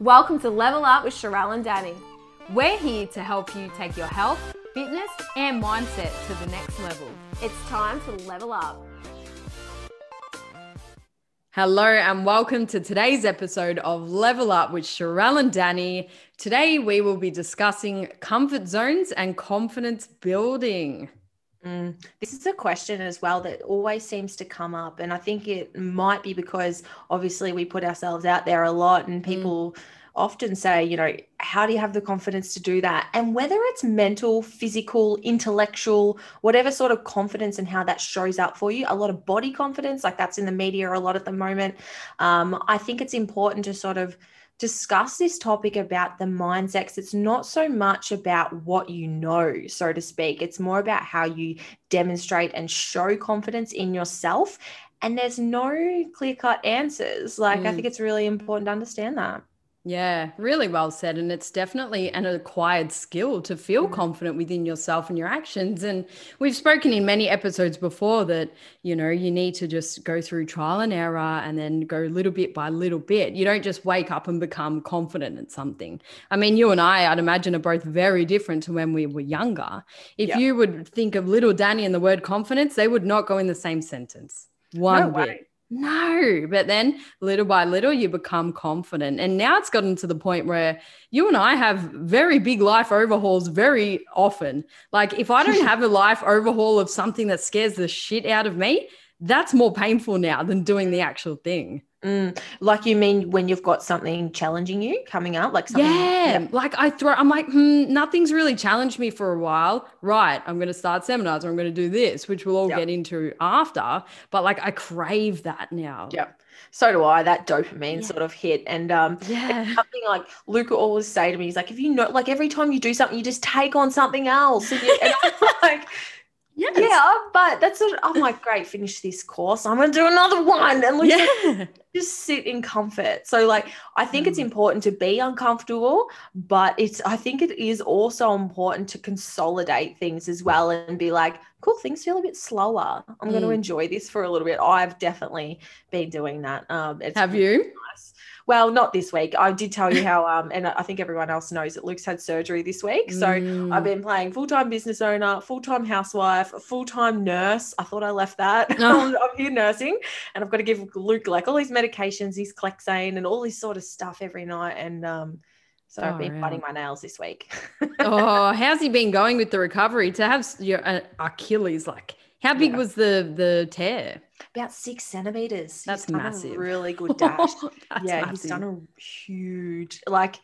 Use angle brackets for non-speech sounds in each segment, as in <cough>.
Welcome to Level Up with Sharelle and Danny. We're here to help you take your health, fitness, and mindset to the next level. It's time to level up. Hello, and welcome to today's episode of Level Up with Sharelle and Danny. Today, we will be discussing comfort zones and confidence building. Mm, this is a question as well that always seems to come up. And I think it might be because obviously we put ourselves out there a lot and mm. people. Mm. Often say, you know, how do you have the confidence to do that? And whether it's mental, physical, intellectual, whatever sort of confidence and how that shows up for you, a lot of body confidence, like that's in the media a lot at the moment. Um, I think it's important to sort of discuss this topic about the mindsets. It's not so much about what you know, so to speak. It's more about how you demonstrate and show confidence in yourself. And there's no clear cut answers. Like, mm. I think it's really important to understand that. Yeah, really well said. And it's definitely an acquired skill to feel mm-hmm. confident within yourself and your actions. And we've spoken in many episodes before that, you know, you need to just go through trial and error and then go little bit by little bit. You don't just wake up and become confident in something. I mean, you and I, I'd imagine, are both very different to when we were younger. If yeah. you would think of little Danny and the word confidence, they would not go in the same sentence. One no bit. No, but then little by little you become confident. And now it's gotten to the point where you and I have very big life overhauls very often. Like if I don't <laughs> have a life overhaul of something that scares the shit out of me, that's more painful now than doing the actual thing. Mm, like you mean when you've got something challenging you coming up, like something, yeah, yeah, like I throw, I'm like, hmm, nothing's really challenged me for a while. Right, I'm going to start seminars, or I'm going to do this, which we'll all yep. get into after. But like, I crave that now. Yeah, so do I. That dopamine yeah. sort of hit, and um, yeah, something like Luca always say to me, he's like, if you know, like every time you do something, you just take on something else, and, you, and I'm <laughs> like. Yes. Yeah, but that's what I'm like, great, finish this course. I'm gonna do another one. And yeah. just sit in comfort. So like I think mm. it's important to be uncomfortable, but it's I think it is also important to consolidate things as well and be like, cool, things feel a bit slower. I'm mm. gonna enjoy this for a little bit. I've definitely been doing that. Um Have you? Nice well, not this week. I did tell you how, um, and I think everyone else knows that Luke's had surgery this week. So mm. I've been playing full time business owner, full time housewife, full time nurse. I thought I left that. <laughs> Oh. I'm here nursing, and I've got to give Luke like all these medications, his Clexane, and all this sort of stuff every night. And um, so oh, I've been biting my nails this week. <laughs> oh, how's he been going with the recovery? To have your uh, Achilles, like, how big yeah. was the the tear? About six centimeters. That's he's massive. really good <laughs> dash. yeah, massive. he's done a huge like.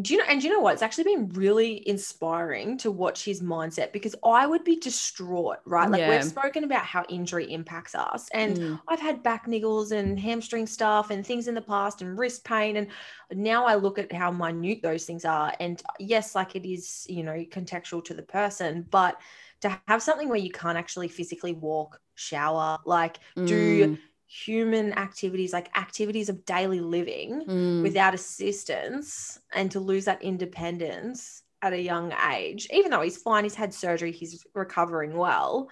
Do you know? And do you know what? It's actually been really inspiring to watch his mindset because I would be distraught, right? Like yeah. we've spoken about how injury impacts us, and mm. I've had back niggles and hamstring stuff and things in the past and wrist pain, and now I look at how minute those things are. And yes, like it is, you know, contextual to the person, but to have something where you can't actually physically walk shower, like mm. do human activities, like activities of daily living mm. without assistance, and to lose that independence at a young age, even though he's fine, he's had surgery, he's recovering well.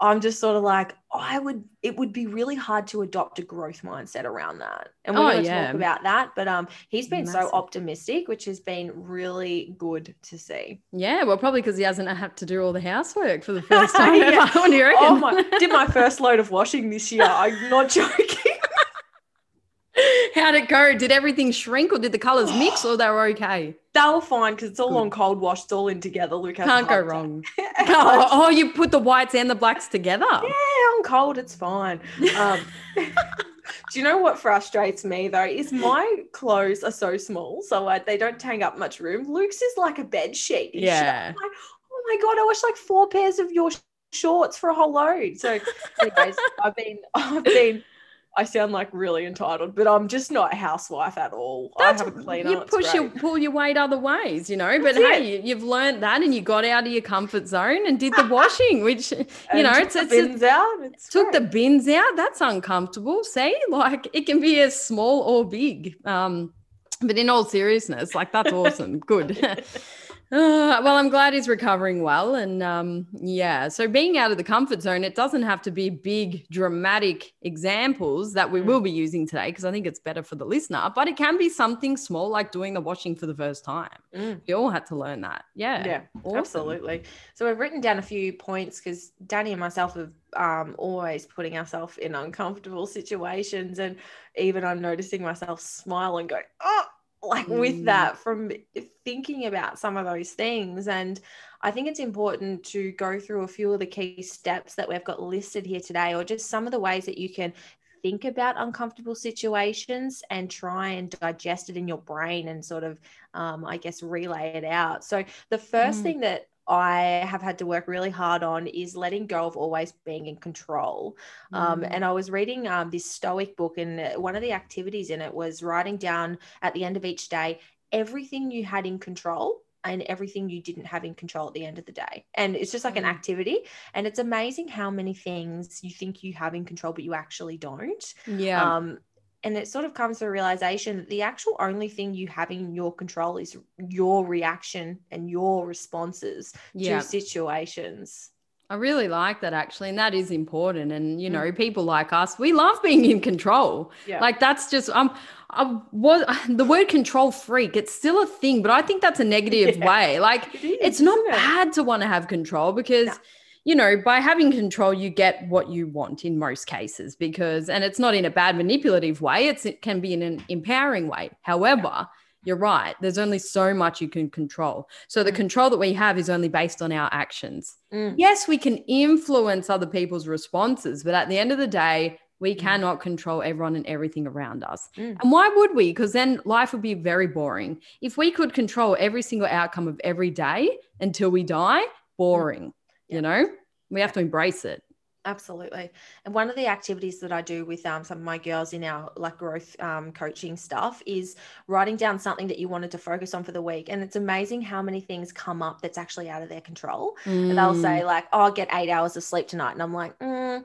I'm just sort of like, I would, it would be really hard to adopt a growth mindset around that. And we're oh, going to yeah. talk about that. But um, he's been Massive. so optimistic, which has been really good to see. Yeah, well, probably because he hasn't had to do all the housework for the <laughs> first time yeah. ever. <laughs> What do you reckon? Oh my, did my first load of washing this year. I'm not <laughs> joking. <laughs> How'd it go? Did everything shrink or did the colors mix or they were okay? They were fine because it's all Good. on cold wash, it's all in together. Luke can't go wrong. <laughs> oh, oh, you put the whites and the blacks together? Yeah, on cold, it's fine. Um, <laughs> do you know what frustrates me though? Is my clothes are so small, so like they don't take up much room. Luke's is like a bed sheet. Yeah. Like, oh my god, I washed like four pairs of your shorts for a whole load. So, anyways, I've been I've been I sound like really entitled, but I'm just not a housewife at all. That's, I have a cleaner. You push your pull your weight other ways, you know. But hey, you, have learned that, and you got out of your comfort zone and did the washing, which you <laughs> know, it's, it's bins a, out. It's took great. the bins out. That's uncomfortable. See, like it can be as small or big. Um, but in all seriousness, like that's awesome. Good. <laughs> <laughs> Uh, well, I'm glad he's recovering well. And um, yeah, so being out of the comfort zone, it doesn't have to be big, dramatic examples that we mm. will be using today because I think it's better for the listener, but it can be something small like doing the washing for the first time. Mm. We all had to learn that. Yeah. Yeah, awesome. absolutely. So we've written down a few points because Danny and myself have um, always putting ourselves in uncomfortable situations. And even I'm noticing myself smile and go, oh, like mm. with that from thinking about some of those things and i think it's important to go through a few of the key steps that we've got listed here today or just some of the ways that you can think about uncomfortable situations and try and digest it in your brain and sort of um, i guess relay it out so the first mm. thing that I have had to work really hard on is letting go of always being in control. Um, mm. and I was reading um, this Stoic book, and one of the activities in it was writing down at the end of each day everything you had in control and everything you didn't have in control at the end of the day. And it's just like an mm. activity. And it's amazing how many things you think you have in control, but you actually don't. Yeah. Um, and it sort of comes to a realization that the actual only thing you have in your control is your reaction and your responses yeah. to situations. I really like that actually. And that is important. And, you know, mm. people like us, we love being in control. Yeah. Like that's just, um, I was <laughs> the word control freak. It's still a thing, but I think that's a negative <laughs> yeah. way. Like it is, it's not bad to want to have control because no you know, by having control, you get what you want in most cases because, and it's not in a bad manipulative way, it's, it can be in an empowering way. However, you're right, there's only so much you can control. So the mm. control that we have is only based on our actions. Mm. Yes, we can influence other people's responses, but at the end of the day, we mm. cannot control everyone and everything around us. Mm. And why would we? Because then life would be very boring. If we could control every single outcome of every day until we die, boring you know we have to embrace it. Absolutely. And one of the activities that i do with um, some of my girls in our like growth um, coaching stuff is writing down something that you wanted to focus on for the week. And it's amazing how many things come up that's actually out of their control. Mm. and they'll say mm. like oh i'll get eight hours of sleep tonight. And i'm like mm,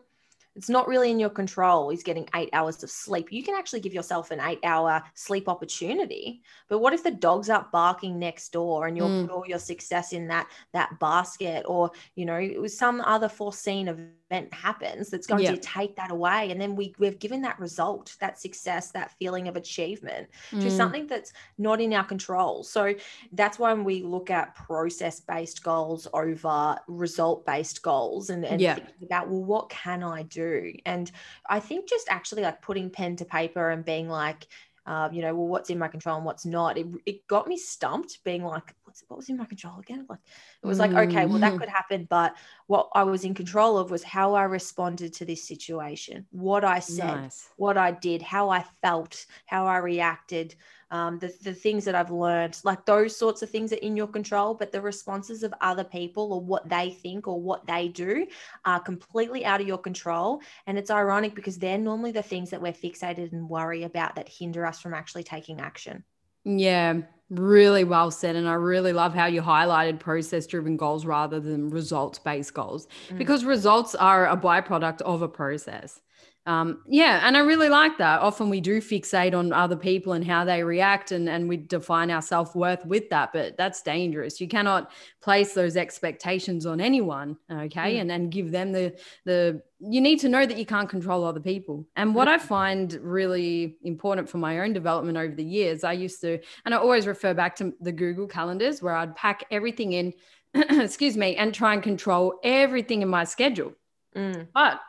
it's not really in your control He's getting eight hours of sleep you can actually give yourself an eight hour sleep opportunity but what if the dog's up barking next door and you'll mm. put all your success in that that basket or you know it was some other foreseen event happens that's going yeah. to take that away and then we we've given that result that success that feeling of achievement mm. to something that's not in our control so that's when we look at process based goals over result based goals and, and yeah. thinking about well what can i do and i think just actually like putting pen to paper and being like um, you know, well, what's in my control and what's not. It, it got me stumped being like, what's, what was in my control again? Like, it was like, okay, well, that mm. could happen. But what I was in control of was how I responded to this situation, what I said, nice. what I did, how I felt, how I reacted um, the, the things that I've learned, like those sorts of things are in your control, but the responses of other people or what they think or what they do are completely out of your control. And it's ironic because they're normally the things that we're fixated and worry about that hinder us from actually taking action. Yeah, really well said. And I really love how you highlighted process driven goals rather than results based goals mm. because results are a byproduct of a process. Um, yeah, and I really like that. Often we do fixate on other people and how they react, and, and we define our self worth with that, but that's dangerous. You cannot place those expectations on anyone, okay, mm. and, and give them the, the, you need to know that you can't control other people. And what I find really important for my own development over the years, I used to, and I always refer back to the Google calendars where I'd pack everything in, <clears throat> excuse me, and try and control everything in my schedule. Mm. But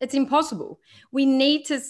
it's impossible. We need to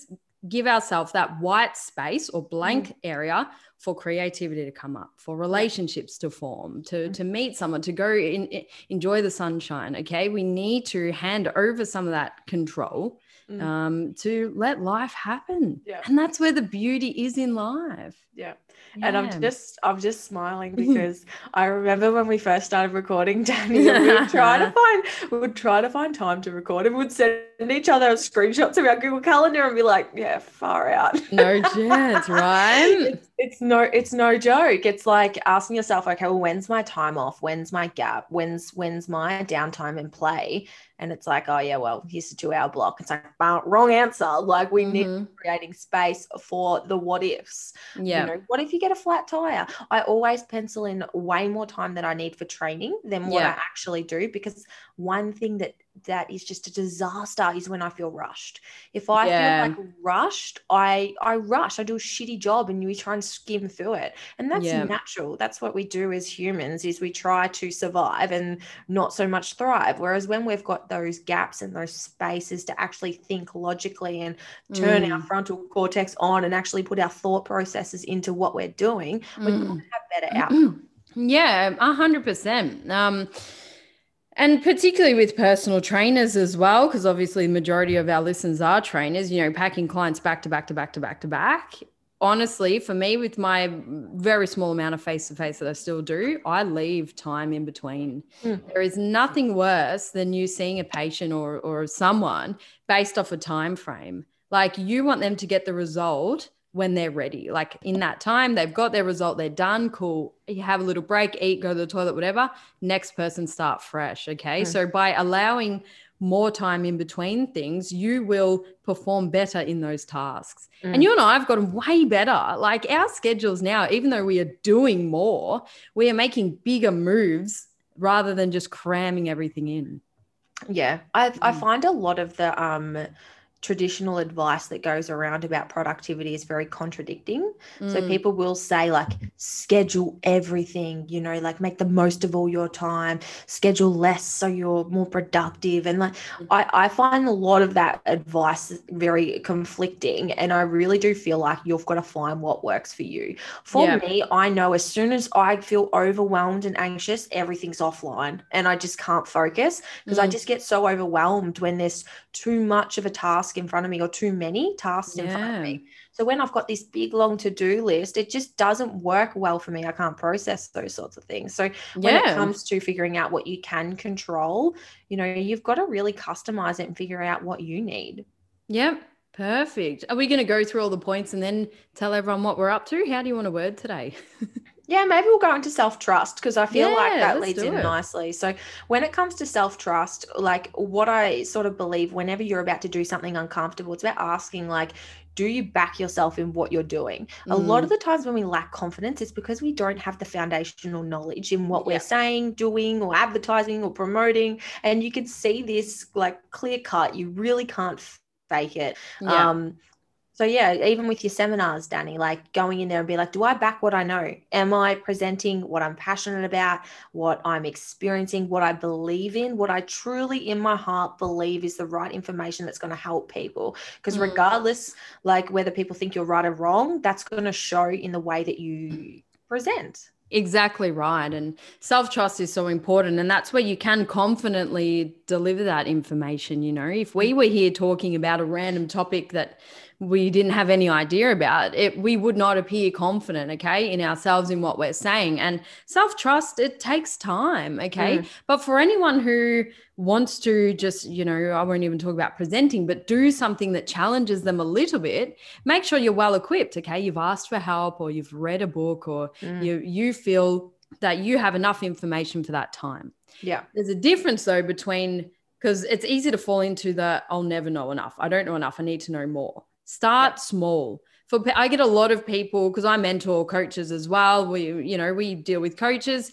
give ourselves that white space or blank mm. area for creativity to come up, for relationships to form, to, mm. to meet someone, to go in, enjoy the sunshine. Okay. We need to hand over some of that control mm. um, to let life happen. Yeah. And that's where the beauty is in life. Yeah. Yeah. And I'm just I'm just smiling <laughs> because I remember when we first started recording, <laughs> Danny, we would <laughs> try to find we would try to find time to record and we would send each other screenshots of our Google Calendar and be like, yeah, far out. No chance, right? It's, no it's no joke. It's like asking yourself, okay, well, when's my time off? When's my gap? When's when's my downtime in play? and it's like, oh yeah, well, here's a two-hour block. It's like wrong answer. Like we mm-hmm. need creating space for the what ifs. Yeah. You know, what if you get a flat tire? I always pencil in way more time than I need for training than what yeah. I actually do because one thing that that is just a disaster is when I feel rushed. If I yeah. feel like rushed, I I rush. I do a shitty job and we try and skim through it. And that's yeah. natural. That's what we do as humans is we try to survive and not so much thrive. Whereas when we've got those gaps and those spaces to actually think logically and turn mm. our frontal cortex on and actually put our thought processes into what we're doing, mm. we have better outcomes. Yeah, a hundred percent. Um and particularly with personal trainers as well, because obviously the majority of our listeners are trainers, you know, packing clients back to back to back to back to back. Honestly, for me, with my very small amount of face to face that I still do, I leave time in between. Mm. There is nothing worse than you seeing a patient or, or someone based off a time frame. Like you want them to get the result when they're ready. Like in that time, they've got their result, they're done, cool. You have a little break, eat, go to the toilet, whatever. Next person start fresh. Okay. Mm. So by allowing more time in between things, you will perform better in those tasks. Mm. And you and I have gotten way better. Like our schedules now, even though we are doing more, we are making bigger moves rather than just cramming everything in. Yeah. I, mm. I find a lot of the um traditional advice that goes around about productivity is very contradicting. Mm. So people will say like schedule everything, you know, like make the most of all your time, schedule less so you're more productive. And like mm. I, I find a lot of that advice very conflicting. And I really do feel like you've got to find what works for you. For yeah. me, I know as soon as I feel overwhelmed and anxious, everything's offline and I just can't focus because mm. I just get so overwhelmed when there's too much of a task in front of me or too many tasks yeah. in front of me. So when I've got this big long to-do list, it just doesn't work well for me. I can't process those sorts of things. So when yeah. it comes to figuring out what you can control, you know, you've got to really customize it and figure out what you need. Yep. Perfect. Are we going to go through all the points and then tell everyone what we're up to? How do you want to word today? <laughs> Yeah, maybe we'll go into self trust because I feel yeah, like that leads in it. nicely. So, when it comes to self trust, like what I sort of believe whenever you're about to do something uncomfortable, it's about asking, like, do you back yourself in what you're doing? Mm. A lot of mm. the times when we lack confidence, it's because we don't have the foundational knowledge in what yeah. we're saying, doing, or advertising or promoting. And you can see this like clear cut. You really can't fake it. Yeah. Um, so yeah, even with your seminars, Danny, like going in there and be like, do I back what I know? Am I presenting what I'm passionate about, what I'm experiencing, what I believe in, what I truly in my heart believe is the right information that's going to help people? Because mm. regardless, like whether people think you're right or wrong, that's going to show in the way that you present. Exactly right. And self trust is so important. And that's where you can confidently deliver that information. You know, if we were here talking about a random topic that we didn't have any idea about it we would not appear confident okay in ourselves in what we're saying and self trust it takes time okay mm. but for anyone who wants to just you know i won't even talk about presenting but do something that challenges them a little bit make sure you're well equipped okay you've asked for help or you've read a book or mm. you you feel that you have enough information for that time yeah there's a difference though between because it's easy to fall into the I'll never know enough. I don't know enough. I need to know more. Start yeah. small. For I get a lot of people because I mentor coaches as well. We, you know, we deal with coaches.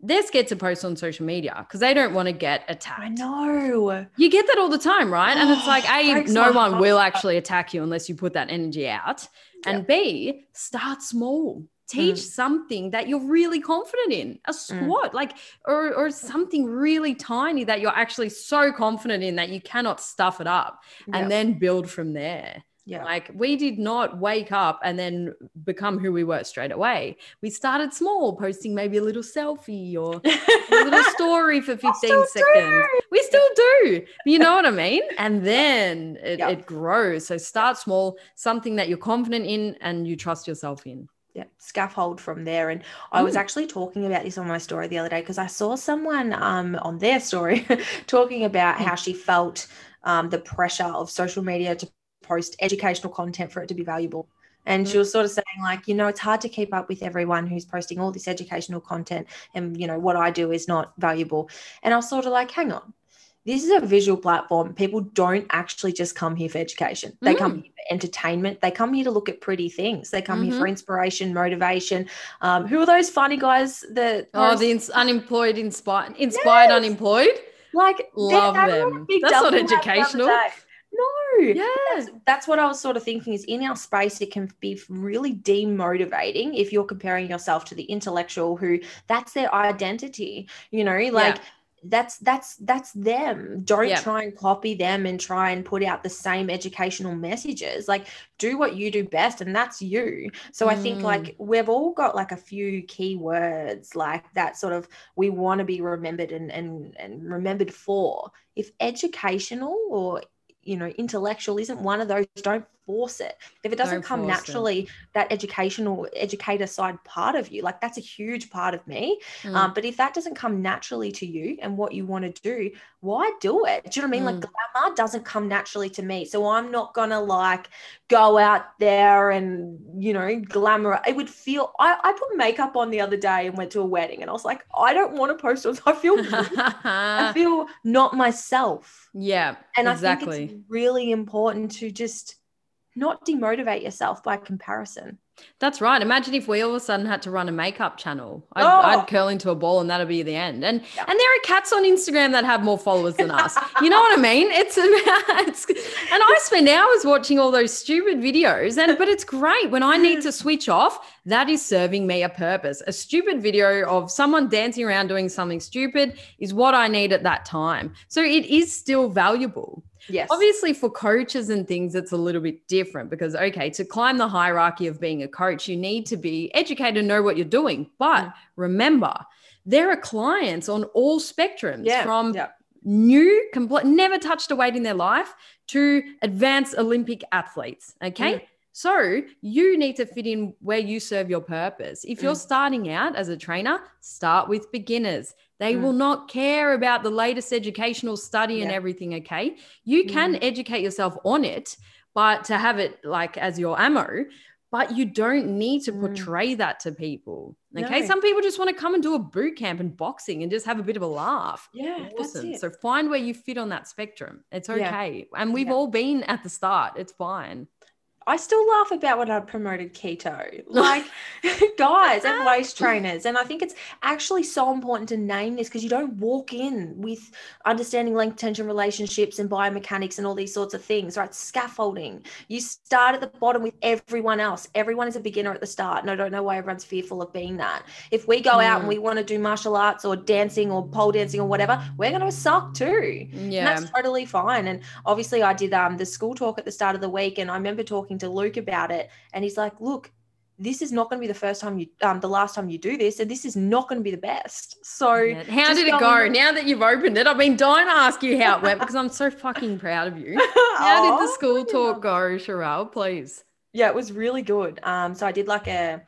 They're scared to post on social media because they don't want to get attacked. I know. You get that all the time, right? And it's like, A, no one will actually attack you unless you put that energy out. And B, start small teach mm. something that you're really confident in a mm. squat mm. like or, or something really tiny that you're actually so confident in that you cannot stuff it up and then build from there yeah. Like we did not wake up and then become who we were straight away. We started small, posting maybe a little selfie or <laughs> a little story for 15 seconds. Do. We still do. You know what I mean? And then it, yep. it grows. So start small, something that you're confident in and you trust yourself in yeah, scaffold from there. And I was actually talking about this on my story the other day because I saw someone um, on their story <laughs> talking about how she felt um, the pressure of social media to post educational content for it to be valuable. And she mm. was sort of saying, like, you know, it's hard to keep up with everyone who's posting all this educational content. And, you know, what I do is not valuable. And I was sort of like, hang on, this is a visual platform. People don't actually just come here for education. They mm. come here for entertainment. They come here to look at pretty things. They come mm-hmm. here for mm-hmm. inspiration, motivation. Um, who are those funny guys that? Oh, the ins- unemployed, inspired, inspired, yes. unemployed. Like love them. That's not educational. No, yeah, that's, that's, what I was sort of thinking. Is in our space, it can be really demotivating if you're comparing yourself to the intellectual who that's their identity. You know, like. Yeah that's that's that's them don't yeah. try and copy them and try and put out the same educational messages like do what you do best and that's you so mm. i think like mm. we've all got like a few key words like that sort of we want to be remembered and and and remembered for if educational or you know intellectual isn't one of those don't force it if it doesn't don't come naturally it. that educational educator side part of you like that's a huge part of me mm. um, but if that doesn't come naturally to you and what you want to do why do it do you know what i mean mm. like glamour doesn't come naturally to me so i'm not gonna like go out there and you know glamour it would feel I, I put makeup on the other day and went to a wedding and i was like i don't want to post it i feel <laughs> i feel not myself yeah and exactly. i think it's really important to just not demotivate yourself by comparison. That's right. Imagine if we all of a sudden had to run a makeup channel. I'd, oh. I'd curl into a ball and that'd be the end. And yeah. and there are cats on Instagram that have more followers than us. <laughs> you know what I mean? It's <laughs> it's, and I spend hours watching all those stupid videos. And but it's great when I need to switch off. That is serving me a purpose. A stupid video of someone dancing around doing something stupid is what I need at that time. So it is still valuable. Yes. Obviously, for coaches and things, it's a little bit different because, okay, to climb the hierarchy of being a coach, you need to be educated and know what you're doing. But mm. remember, there are clients on all spectrums yeah. from yeah. new, complete, never touched a weight in their life to advanced Olympic athletes. Okay. Mm. So you need to fit in where you serve your purpose. If you're mm. starting out as a trainer, start with beginners. They mm. will not care about the latest educational study and everything. Okay. You can mm. educate yourself on it, but to have it like as your ammo, but you don't need to mm. portray mm. that to people. Okay. No. Some people just want to come and do a boot camp and boxing and just have a bit of a laugh. Yeah. Awesome. So find where you fit on that spectrum. It's okay. Yeah. And we've yeah. all been at the start. It's fine. I still laugh about when I promoted keto. <laughs> Like, <laughs> guys and waist trainers. And I think it's actually so important to name this because you don't walk in with understanding length tension relationships and biomechanics and all these sorts of things, right? Scaffolding. You start at the bottom with everyone else. Everyone is a beginner at the start. And I don't know why everyone's fearful of being that. If we go mm. out and we want to do martial arts or dancing or pole dancing or whatever, we're going to suck too. Yeah. And that's totally fine. And obviously, I did um, the school talk at the start of the week. And I remember talking to Luke about it, and he's like, "Look, this is not going to be the first time you, um, the last time you do this, and this is not going to be the best." So, how did it go? Now that you've opened it, I've been dying to ask you how it went because I'm so fucking proud of you. <laughs> How did the school talk go, Sharelle? Please. Yeah, it was really good. Um, so I did like a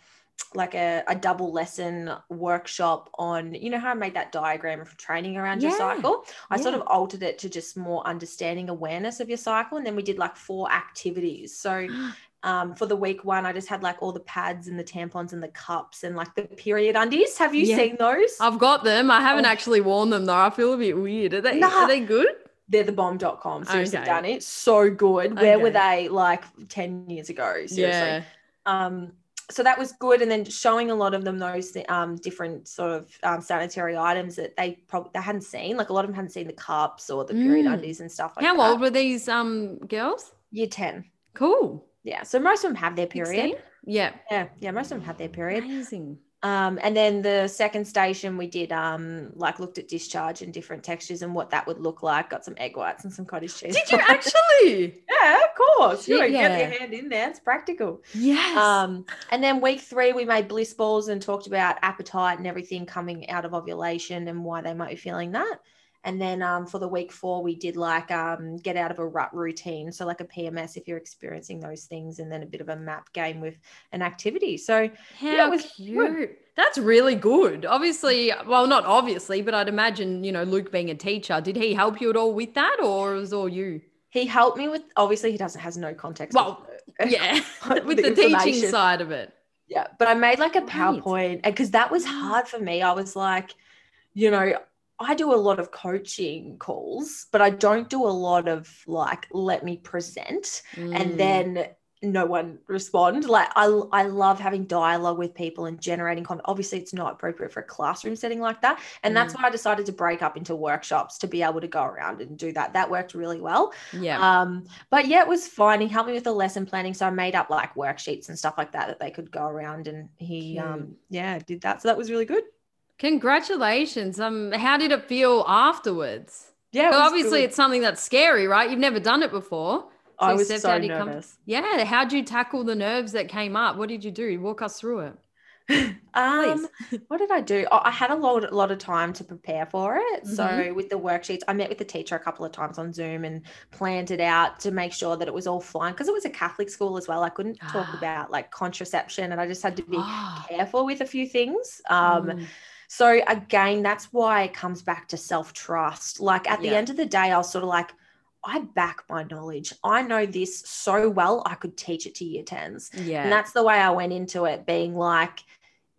like a, a double lesson workshop on you know how i made that diagram of training around yeah. your cycle i yeah. sort of altered it to just more understanding awareness of your cycle and then we did like four activities so <gasps> um, for the week one i just had like all the pads and the tampons and the cups and like the period undies have you yeah. seen those i've got them i haven't oh. actually worn them though i feel a bit weird are they nah. are they good they're the bomb.com seriously okay. done it so good where okay. were they like 10 years ago seriously yeah. um so that was good and then showing a lot of them those um, different sort of um, sanitary items that they probably they hadn't seen like a lot of them hadn't seen the cups or the period mm. undies and stuff like how that. old were these um girls? Year 10 cool. Yeah so most of them have their period. 16? yeah. Yeah yeah most of them have their period. Amazing um, and then the second station we did um, like looked at discharge and different textures and what that would look like. Got some egg whites and some cottage cheese. Did you <laughs> actually? yeah, of course. You yeah. get your hand in there. It's practical. Yes. Um, and then week three we made bliss balls and talked about appetite and everything coming out of ovulation and why they might be feeling that. And then um, for the week four, we did like um, get out of a rut routine. So, like a PMS if you're experiencing those things, and then a bit of a map game with an activity. So, how yeah, was cute. Good. That's really good. Obviously, well, not obviously, but I'd imagine, you know, Luke being a teacher, did he help you at all with that or was all you? He helped me with, obviously, he doesn't, has no context. Well, with, yeah, <laughs> with the, the teaching side of it. Yeah. But I made like a PowerPoint because that was hard for me. I was like, you know, I do a lot of coaching calls, but I don't do a lot of like, let me present mm. and then no one respond. Like I, I love having dialogue with people and generating content. Obviously, it's not appropriate for a classroom setting like that, and mm. that's why I decided to break up into workshops to be able to go around and do that. That worked really well. Yeah. Um, but yeah, it was fun. He helped me with the lesson planning, so I made up like worksheets and stuff like that that they could go around, and he, Cute. um, yeah, did that. So that was really good. Congratulations. Um, how did it feel afterwards? Yeah, obviously good. it's something that's scary, right? You've never done it before. So I was so nervous. Yeah. How'd you tackle the nerves that came up? What did you do? Walk us through it. <laughs> um, what did I do? Oh, I had a lot, a lot of time to prepare for it. Mm-hmm. So with the worksheets, I met with the teacher a couple of times on Zoom and planned it out to make sure that it was all fine because it was a Catholic school as well. I couldn't talk ah. about like contraception, and I just had to be ah. careful with a few things. Um, mm. So again, that's why it comes back to self trust. Like at yeah. the end of the day, I was sort of like, I back my knowledge. I know this so well, I could teach it to year 10s. Yeah. And that's the way I went into it, being like,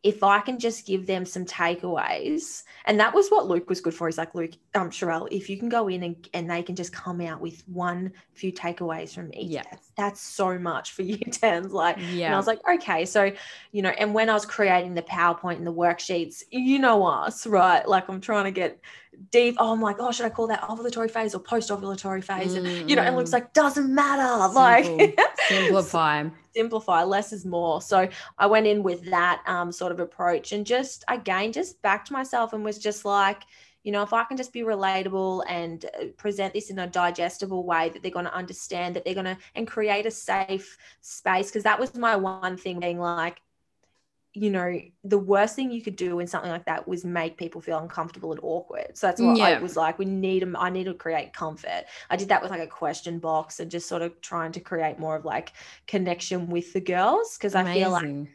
if I can just give them some takeaways, and that was what Luke was good for. He's like, Luke, um, Sharelle, if you can go in and, and they can just come out with one few takeaways from each, yeah. that's, that's so much for <laughs> year 10s. Like, yeah. And I was like, okay. So, you know, and when I was creating the PowerPoint and the worksheets, you know us, right? Like I'm trying to get deep. Oh, I'm like, oh, should I call that ovulatory phase or post ovulatory phase? Mm-hmm. And, you know, it looks like, doesn't matter. <laughs> Simple. Like, simplify. <laughs> simplify. Less is more. So I went in with that um, sort of approach and just, again, just backed myself and was just like, you know, if I can just be relatable and uh, present this in a digestible way that they're going to understand, that they're going to, and create a safe space. Cause that was my one thing being like, you know, the worst thing you could do in something like that was make people feel uncomfortable and awkward. So that's what yeah. I was like. We need them. I need to create comfort. I did that with like a question box and just sort of trying to create more of like connection with the girls because I feel like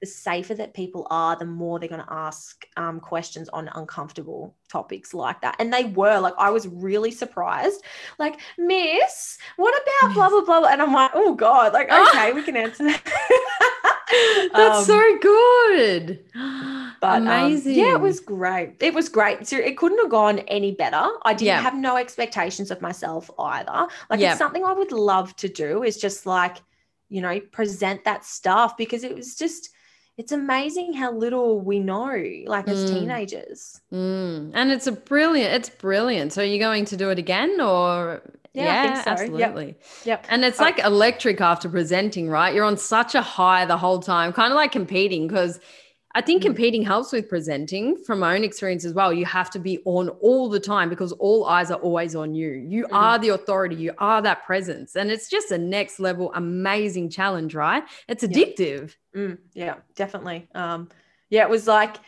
the safer that people are, the more they're going to ask um, questions on uncomfortable topics like that. And they were like, I was really surprised. Like, Miss, what about blah, blah, blah? And I'm like, oh God, like, <laughs> okay, we can answer that. <laughs> That's um, so good. <gasps> But amazing. Um, yeah, it was great. It was great. So it couldn't have gone any better. I didn't yeah. have no expectations of myself either. Like yeah. it's something I would love to do is just like, you know, present that stuff because it was just it's amazing how little we know like as mm. teenagers mm. and it's a brilliant it's brilliant so are you going to do it again or yeah, yeah so. absolutely. Yep. yep. And it's oh. like electric after presenting, right? You're on such a high the whole time, kind of like competing because I think mm. competing helps with presenting from my own experience as well. You have to be on all the time because all eyes are always on you. You mm. are the authority, you are that presence. And it's just a next level amazing challenge, right? It's addictive. Yeah, mm, yeah definitely. Um, yeah, it was like,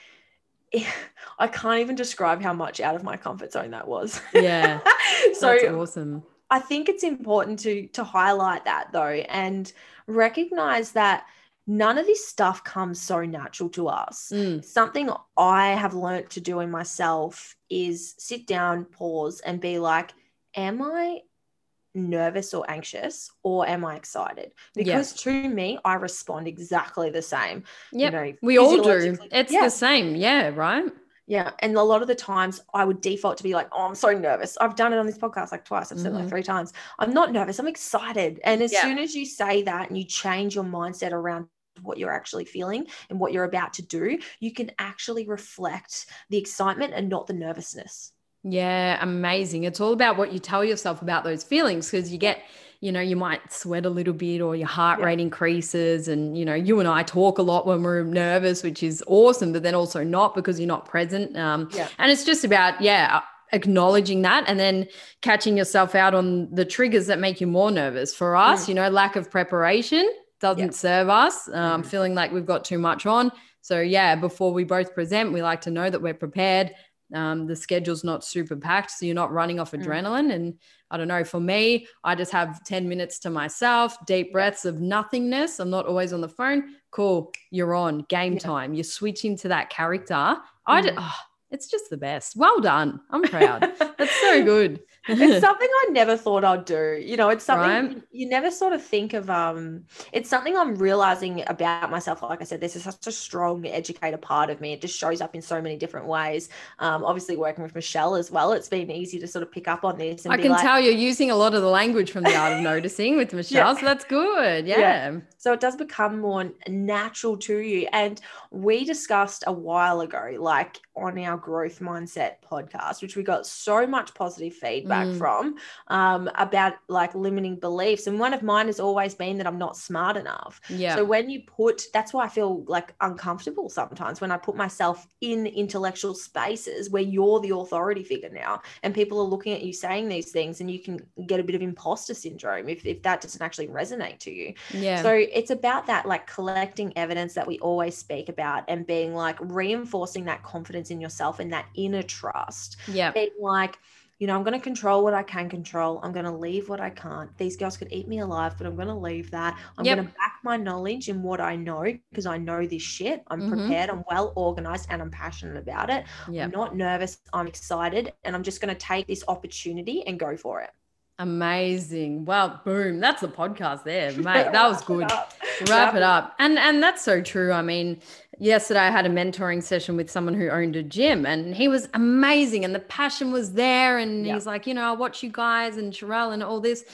<laughs> I can't even describe how much out of my comfort zone that was. Yeah. <laughs> so That's awesome. I think it's important to to highlight that though and recognize that none of this stuff comes so natural to us. Mm. Something I have learned to do in myself is sit down, pause, and be like, Am I nervous or anxious or am I excited? Because to me, I respond exactly the same. Yeah, you know, we all do. It's yeah. the same. Yeah, right. Yeah. And a lot of the times I would default to be like, oh, I'm so nervous. I've done it on this podcast like twice. I've said mm-hmm. like three times. I'm not nervous. I'm excited. And as yeah. soon as you say that and you change your mindset around what you're actually feeling and what you're about to do, you can actually reflect the excitement and not the nervousness. Yeah, amazing. It's all about what you tell yourself about those feelings because you get, you know, you might sweat a little bit or your heart yeah. rate increases. And, you know, you and I talk a lot when we're nervous, which is awesome, but then also not because you're not present. Um, yeah. And it's just about, yeah, acknowledging that and then catching yourself out on the triggers that make you more nervous. For us, mm. you know, lack of preparation doesn't yeah. serve us. Um, mm. Feeling like we've got too much on. So, yeah, before we both present, we like to know that we're prepared um, the schedule's not super packed so you're not running off mm. adrenaline and i don't know for me i just have 10 minutes to myself deep breaths of nothingness i'm not always on the phone cool you're on game yeah. time you're switching to that character mm. i did, oh, it's just the best. Well done. I'm proud. That's so good. it's <laughs> something I never thought I'd do. You know, it's something right? you, never sort of think of. Um, it's something I'm realizing about myself. Like I said, this is such a strong educator part of me. It just shows up in so many different ways. Um, obviously working with Michelle as well, it's been easy to sort of pick up on this. I can like, tell you're using a lot of the language from the art of noticing with <laughs> Michelle, yeah. so that's good. Yeah. yeah. So it does become more natural to you. And we discussed a while ago, like on our growth mindset podcast, which we got so much positive feedback mm. from um, about like limiting beliefs. And one of mine has always been that I'm not smart enough. Yeah. So when you put, that's why I feel like uncomfortable sometimes when I put myself in intellectual spaces where you're the authority figure now and people are looking at you saying these things and you can get a bit of imposter syndrome if, if that doesn't actually resonate to you. Yeah. So it's about that like collecting evidence that we always speak about and being like reinforcing that confidence in yourself and that inner trust. Yeah. Being like, you know, I'm going to control what I can control. I'm going to leave what I can't. These girls could eat me alive, but I'm going to leave that. I'm yep. going to back my knowledge in what I know because I know this shit. I'm mm-hmm. prepared, I'm well organized, and I'm passionate about it. Yep. I'm not nervous, I'm excited, and I'm just going to take this opportunity and go for it. Amazing. Well, boom. That's the podcast there, <laughs> mate. That was good. Wrap, Wrap it up. And and that's so true. I mean, yesterday I had a mentoring session with someone who owned a gym and he was amazing and the passion was there. And he's like, you know, I watch you guys and Sharelle and all this.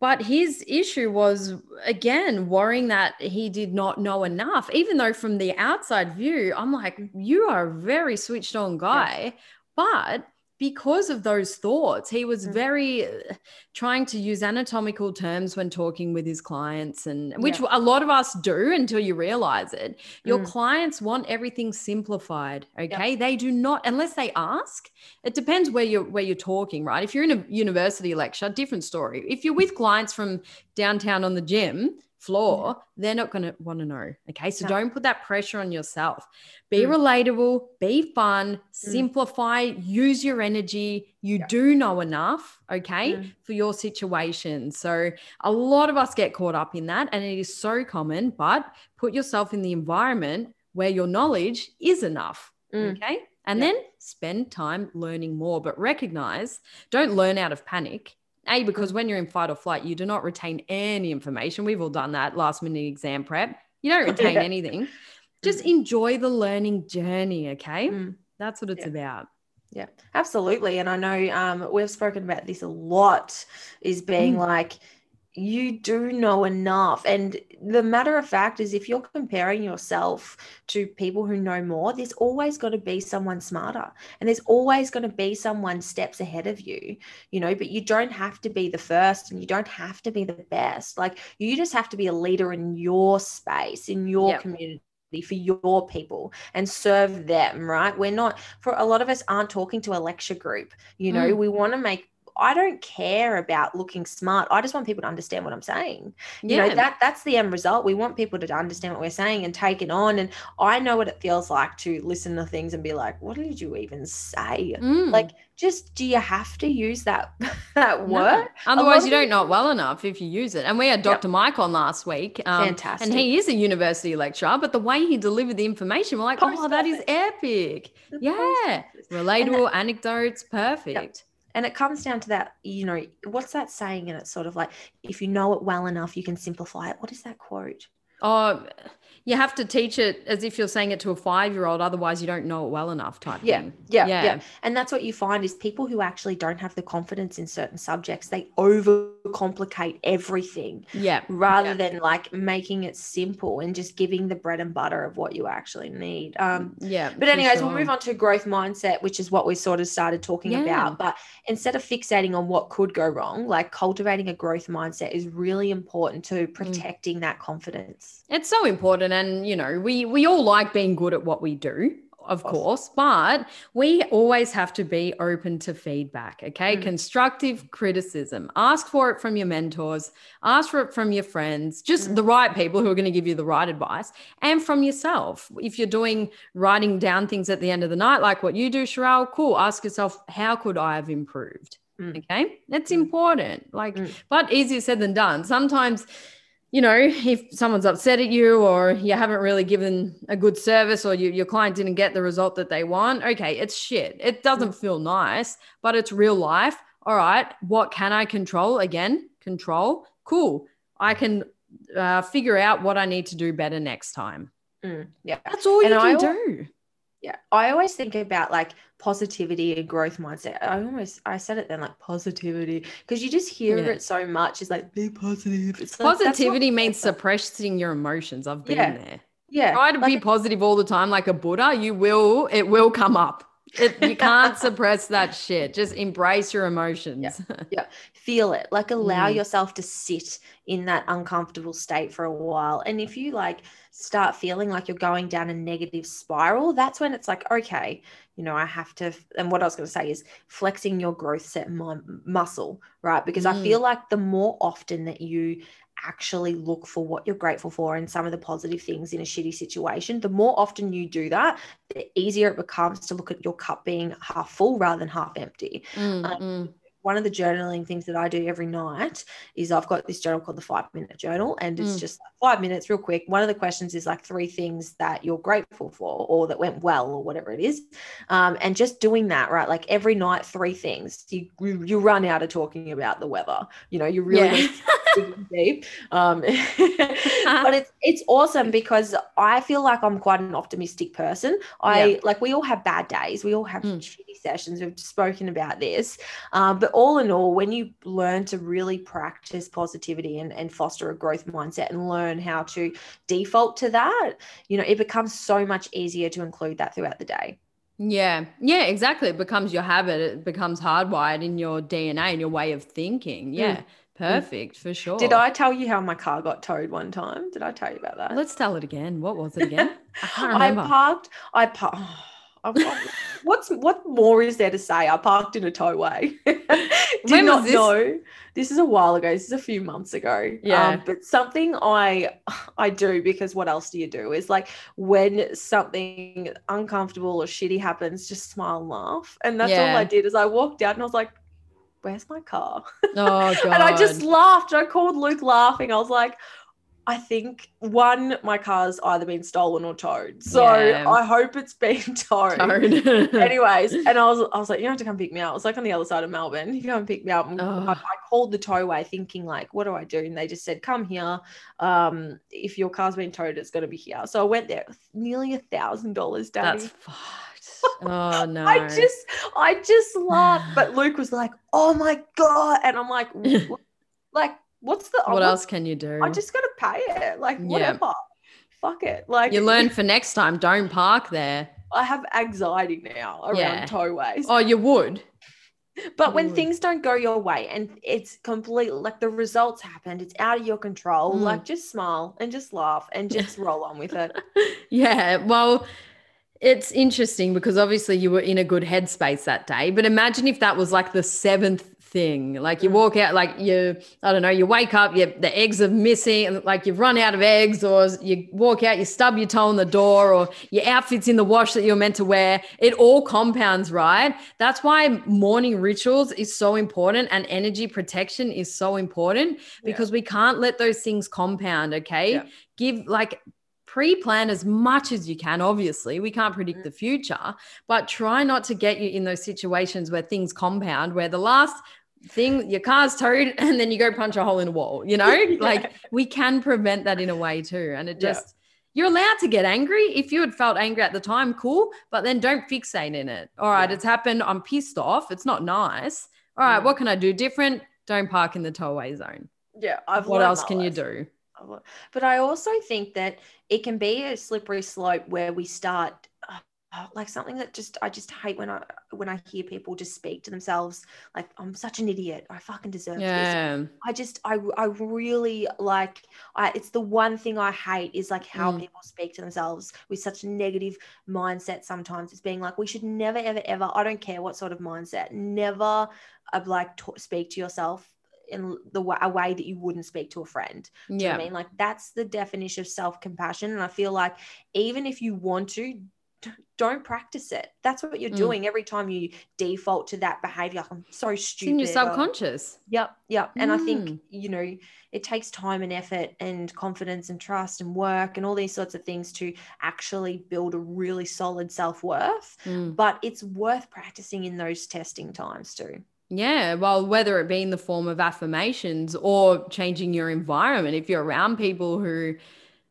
But his issue was again worrying that he did not know enough, even though from the outside view, I'm like, you are a very switched on guy. But because of those thoughts he was mm. very uh, trying to use anatomical terms when talking with his clients and which yeah. a lot of us do until you realize it your mm. clients want everything simplified okay they do not unless they ask it depends where you're where you're talking right if you're in a university lecture different story if you're with clients from downtown on the gym floor, they're not going to want to know. Okay. So no. don't put that pressure on yourself. Be mm. relatable, be fun, mm. simplify, use your energy. You yeah. do know enough, okay, mm. for your situation. So a lot of us get caught up in that, and it is so common, but put yourself in the environment where your knowledge is enough. Mm. Okay. And yeah. then spend time learning more, but recognize don't learn out of panic a, because when you're in fight or flight, you do not retain any information. We've all done that last minute exam prep. You don't <laughs> retain yeah. anything. Just mm. enjoy the learning journey. Okay. Mm. That's what it's yeah. about. Yeah, absolutely. And I know um, we've spoken about this a lot is being mm. like, you do know enough. And the matter of fact is, if you're comparing yourself to people who know more, there's always going to be someone smarter and there's always going to be someone steps ahead of you, you know, but you don't have to be the first and you don't have to be the best. Like, you just have to be a leader in your space, in your yep. community for your people and serve them right we're not for a lot of us aren't talking to a lecture group you know mm. we want to make I don't care about looking smart. I just want people to understand what I'm saying. You know, that that's the end result. We want people to understand what we're saying and take it on. And I know what it feels like to listen to things and be like, what did you even say? Mm. Like, just do you have to use that <laughs> that word? No. Otherwise, you don't know it well enough if you use it. And we had Dr. Yep. Mike on last week. Um, Fantastic. And he is a university lecturer, but the way he delivered the information, we're like, Post oh, that is epic. The yeah. Relatable that, anecdotes, perfect. Yep and it comes down to that you know what's that saying? And it's sort of like if you know it well enough you can simplify it. What is that quote? Oh you have to teach it as if you're saying it to a five year old otherwise you don't know it well enough type yeah, thing yeah yeah yeah and that's what you find is people who actually don't have the confidence in certain subjects they overcomplicate everything yeah rather yeah. than like making it simple and just giving the bread and butter of what you actually need um yeah but anyways sure. we'll move on to growth mindset which is what we sort of started talking yeah. about but instead of fixating on what could go wrong like cultivating a growth mindset is really important to mm. protecting mm. that confidence it's so important and you know we we all like being good at what we do of course, but we always have to be open to feedback. Okay. Mm. Constructive criticism. Ask for it from your mentors, ask for it from your friends, just mm. the right people who are going to give you the right advice, and from yourself. If you're doing writing down things at the end of the night, like what you do, Sharelle, cool. Ask yourself, how could I have improved? Mm. Okay. That's mm. important. Like, mm. but easier said than done. Sometimes you know, if someone's upset at you or you haven't really given a good service or you, your client didn't get the result that they want, okay, it's shit. It doesn't mm. feel nice, but it's real life. All right, what can I control? Again, control. Cool. I can uh, figure out what I need to do better next time. Mm, yeah. That's all and you can I, do. Yeah. I always think about like positivity and growth mindset. I almost I said it then like positivity because you just hear yeah. it so much. It's like be positive. It's like, positivity means suppressing your emotions. I've been yeah. there. Yeah. Try to like, be positive all the time like a Buddha. You will, it will come up. It, you can't <laughs> suppress that shit. Just embrace your emotions. Yeah. <laughs> yeah. Feel it. Like allow mm. yourself to sit in that uncomfortable state for a while. And if you like start feeling like you're going down a negative spiral, that's when it's like, okay, you know, I have to. And what I was going to say is flexing your growth set muscle, right? Because mm. I feel like the more often that you actually look for what you're grateful for and some of the positive things in a shitty situation, the more often you do that, the easier it becomes to look at your cup being half full rather than half empty. Mm, um, mm one of the journaling things that I do every night is I've got this journal called the five minute journal, and it's mm. just five minutes, real quick. One of the questions is like three things that you're grateful for or that went well or whatever it is. Um, and just doing that, right? Like every night, three things. You, you run out of talking about the weather. You know, you really yeah. Um, <laughs> but it's it's awesome because I feel like I'm quite an optimistic person. I yeah. like we all have bad days. We all have mm. shitty sessions. We've spoken about this. Um, but all in all, when you learn to really practice positivity and, and foster a growth mindset and learn how to default to that, you know, it becomes so much easier to include that throughout the day. Yeah. Yeah, exactly. It becomes your habit. It becomes hardwired in your DNA and your way of thinking. Yeah. Mm. Perfect for sure. Did I tell you how my car got towed one time? Did I tell you about that? Let's tell it again. What was it again? <laughs> I can't remember. I parked. I parked. <sighs> what's what more is there to say? I parked in a towway. <laughs> Did not know. This is a while ago. This is a few months ago. Yeah. Um, but something I I do because what else do you do? Is like when something uncomfortable or shitty happens, just smile and laugh. And that's yeah. all I did. Is I walked out and I was like, where's my car? <laughs> Oh, God. and I just laughed. I called Luke laughing. I was like, I think one, my car's either been stolen or towed. So yeah. I hope it's been <laughs> towed. towed. <laughs> Anyways, and I was I was like, you have to come pick me up. I was like on the other side of Melbourne. You come and pick me up. Oh. I, I, called the towaway thinking like, what do I do? And they just said, come here. Um, if your car's been towed, it's gonna be here. So I went there, nearly a thousand dollars, Daddy. That's fine. Oh <laughs> no. I just I just laughed. But Luke was like, oh my God. And I'm like, <laughs> like, what's the what else can you do? I just gotta pay it. Like whatever. Yeah. Fuck it. Like you learn for next time, don't park there. I have anxiety now around yeah. Oh, you would. But when things don't go your way and it's completely like the results happened, it's out of your control, mm. like just smile and just laugh and just roll on with it. <laughs> Yeah. Well, it's interesting because obviously you were in a good headspace that day. But imagine if that was like the seventh thing. Like you mm. walk out, like you, I don't know, you wake up, you, the eggs are missing, and like you've run out of eggs, or you walk out, you stub your toe on the door, or your outfit's in the wash that you're meant to wear. It all compounds, right? That's why morning rituals is so important and energy protection is so important because yeah. we can't let those things compound. Okay. Yeah. Give like pre-plan as much as you can obviously. We can't predict the future but try not to get you in those situations where things compound where the last thing your car's towed <laughs> and then you go punch a hole in a wall you know? <laughs> Yeah. like we can prevent that in a way too and it just yeah. you're allowed to get angry. If you had felt angry at the time cool but then don't fixate in it. All right yeah. it's happened i'm pissed off it's not nice. All right what can i do different? Don't park in the towaway zone. Yeah I've what else can you do but I also think that it can be a slippery slope where we start uh, like something that just I just hate when I when I hear people just speak to themselves like I'm such an idiot I fucking deserve yeah. this I just I I really like I it's the one thing I hate is like how mm. people speak to themselves with such negative mindset sometimes it's being like we should never ever ever I don't care what sort of mindset never uh, like to- speak to yourself in the a way that you wouldn't speak to a friend. yeah. I mean? Like that's the definition of self-compassion. And I feel like even if you want to don't practice it. That's what you're mm. doing every time you default to that behavior. Like, I'm so stupid. It's in your subconscious. Or, yep, yep. And mm. I think mm. you know it takes time and effort and confidence and trust and work and all these sorts of things to actually build a really solid self worth. Mm. But it's worth practicing in those testing times too. Yeah, well, whether it be in the form of affirmations or changing your environment, if you're around people who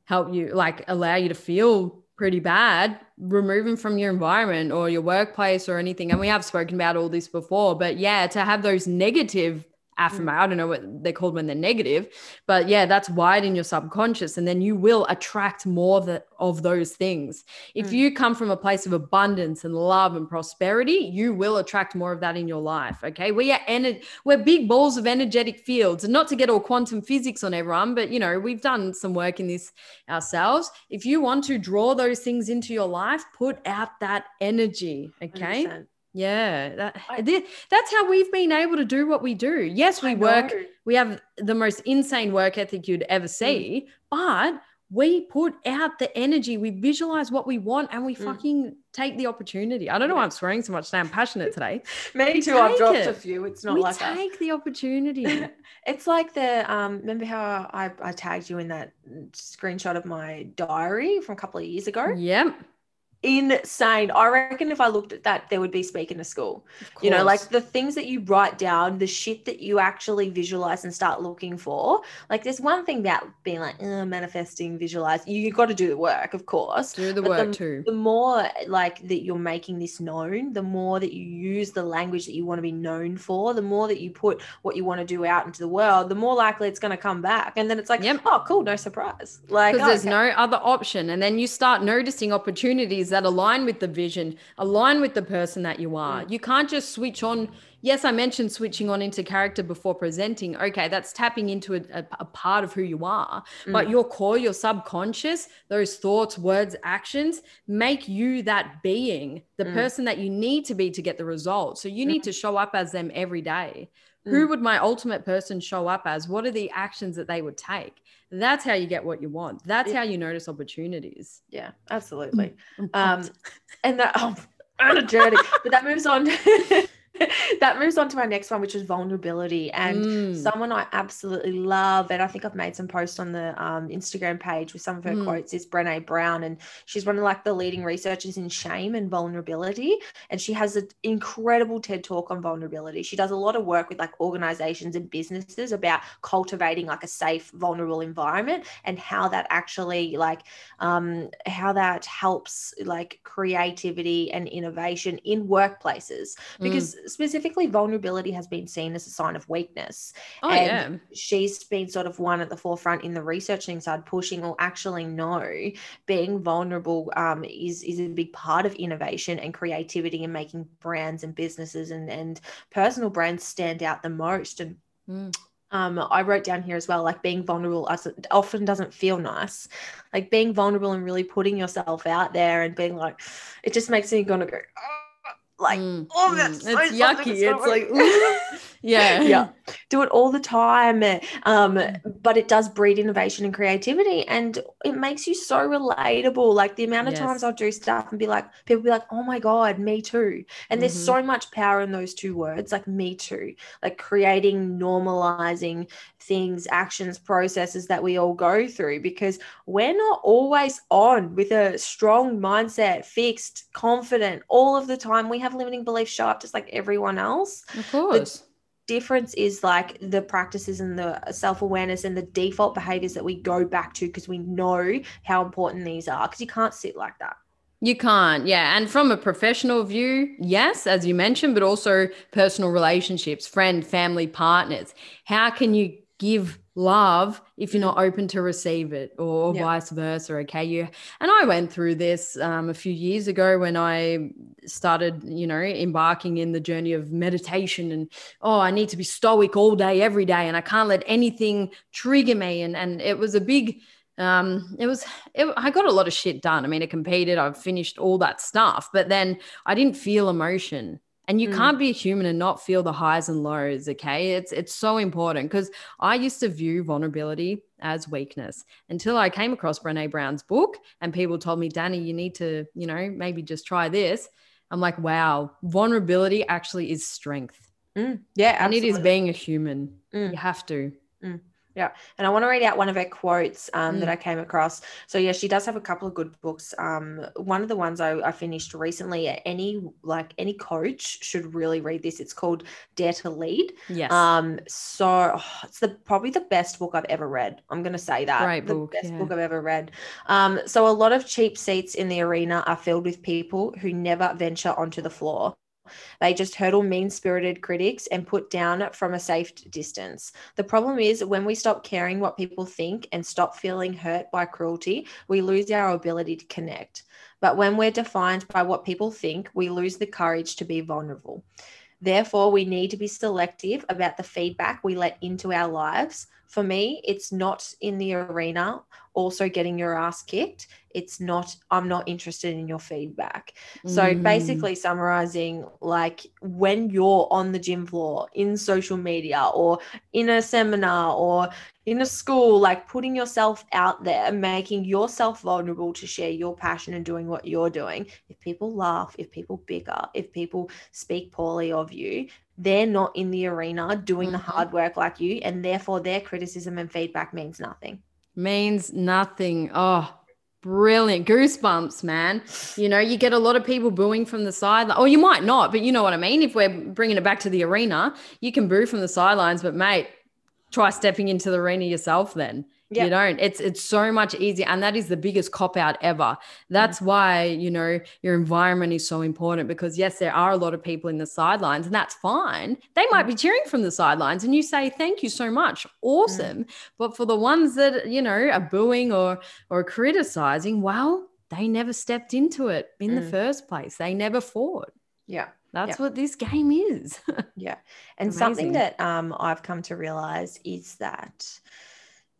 help you, like allow you to feel pretty bad, remove them from your environment or your workplace or anything. And we have spoken about all this before, but yeah, to have those negative affirmation. I don't know what they're called when they're negative, but yeah, that's wired in your subconscious. And then you will attract more of those things. If mm. you come from a place of abundance and love and prosperity, you will attract more of that in your life. Okay. We are ener- we're big balls of energetic fields. And not to get all quantum physics on everyone, but you know, we've done some work in this ourselves. If you want to draw those things into your life, put out that energy. Okay. 100%. Yeah, that, I, that's how we've been able to do what we do. Yes, we work, we have the most insane work ethic you'd ever mm. see, mm. but we put out the energy, we visualize what we want, and we mm. fucking take the opportunity. I don't know why I'm swearing so much today. I'm passionate <laughs> today. Me too. I've dropped it. a few. It's not we like take us. the opportunity. <laughs> it's like the um. Remember how I I tagged you in that screenshot of my diary from a couple of years ago? Yep insane. I reckon if I looked at that, there would be speaking to school. You know, like the things that you write down, the shit that you actually visualize and start looking for. Like there's one thing about being like eh, manifesting, visualize. You, have got to do the work, of course. Do the but work the, too. The more like that you're making this known, the more that you use the language that you want to be known for, the more that you put what you want to do out into the world, the more likely it's going to come back. And then it's like, yep. oh, cool, no surprise. Like, because oh, there's okay. no other option. And then you start noticing opportunities that align with the vision, align with the person that you are. Mm. You can't just switch on. Yes, I mentioned switching on into character before presenting. Okay, that's tapping into a, a, a part of who you are. Mm. But your core, your subconscious, those thoughts, words, actions make you that being, the mm. person that you need to be to get the results. So you need mm. to show up as them every day. Who mm. would my ultimate person show up as? What are the actions that they would take? That's how you get what you want. That's yeah. how you notice opportunities. Yeah, absolutely. <laughs> um, and that oh, on a journey, but that moves on. <laughs> <laughs> that moves on to my next one, which is vulnerability. And mm. someone I absolutely love, and I think I've made some posts on the um, Instagram page with some of her mm. quotes, is Brene Brown. And she's one of like the leading researchers in shame and vulnerability. And she has an incredible TED talk on vulnerability. She does a lot of work with like organizations and businesses about cultivating like a safe, vulnerable environment and how that actually like um, how that helps like creativity and innovation in workplaces. Because mm specifically vulnerability has been seen as a sign of weakness. Oh, and yeah. she's been sort of one at the forefront in the researching side, pushing or actually no, being vulnerable um, is, is a big part of innovation and creativity and making brands and businesses and, and personal brands stand out the most. And mm. Um, I wrote down here as well, like being vulnerable often doesn't feel nice. Like being vulnerable and really putting yourself out there and being like, it just makes me gonna go, oh, like mm, oh that's mm. it's yucky it's like <laughs> yeah. Yeah. Do it all the time um but it does breed innovation and creativity and it makes you so relatable. Like the amount of yes. times i'll do stuff and be like people be like oh my god me too. And mm-hmm. there's so much power in those two words like me too. Like creating normalizing things actions processes that we all go through because we're not always on with a strong mindset fixed confident all of the time. We have limiting beliefs show up just like everyone else. Of course. the difference is like the practices and the self-awareness and the default behaviors that we go back to because we know how important these are because you can't sit like that you can't, yeah. And from a professional view, yes, as you mentioned, but also personal relationships, friend, family, partners. How can you give love if you're not open to receive it or yeah. vice versa okay? You and i went through this um, a few years ago when i started you know embarking in the journey of meditation and oh i need to be stoic all day every day and i can't let anything trigger me and and it was a big um it was it, i got a lot of shit done. I mean i competed i've finished all that stuff but then i didn't feel emotion and you mm. can't be a human and not feel the highs and lows okay it's it's so important because i used to view vulnerability as weakness until i came across brene brown's book and people told me danny you need to you know maybe just try this i'm like wow vulnerability actually is strength mm. yeah absolutely. and it is being a human mm. you have to mm. Yeah. And I want to read out one of her quotes um, mm. that I came across. So, yeah, she does have a couple of good books. Um, one of the ones I, I, finished recently, any like any coach should really read this. It's called Dare to Lead. Yes. Um, so oh, it's the probably the best book I've ever read. I'm going to say that. Great the book. best yeah. book I've ever read. Um, so, a lot of cheap seats in the arena are filled with people who never venture onto the floor. They just hurdle mean spirited critics and put down from a safe distance. The problem is when we stop caring what people think and stop feeling hurt by cruelty, we lose our ability to connect. But when we're defined by what people think, we lose the courage to be vulnerable. Therefore, we need to be selective about the feedback we let into our lives. For me, it's not in the arena also getting your ass kicked. It's not i'm not interested in your feedback. So mm. basically summarizing like when you're on the gym floor in social media or in a seminar or in a school like putting yourself out there making yourself vulnerable to share your passion and doing what you're doing. If people laugh if people bicker if people speak poorly of you they're not in the arena doing mm-hmm. the hard work like you and therefore their criticism and feedback means nothing means nothing oh Brilliant. Goosebumps, man. You know, you get a lot of people booing from the sideline. Or you might not, but you know what I mean? If we're bringing it back to the arena, you can boo from the sidelines, but mate, try stepping into the arena yourself then. Yep. You don't. It's it's so much easier. And that is the biggest cop out ever. That's mm-hmm. why, you know, your environment is so important because yes, there are a lot of people in the sidelines, and that's fine. They might be cheering from the sidelines, and you say, Thank you so much. Awesome. Mm-hmm. But for the ones that, you know, are booing or or criticizing, well, they never stepped into it in mm. the first place. They never fought. Yeah. That's what this game is. <laughs> yeah. And Amazing. something that um, I've come to realize is that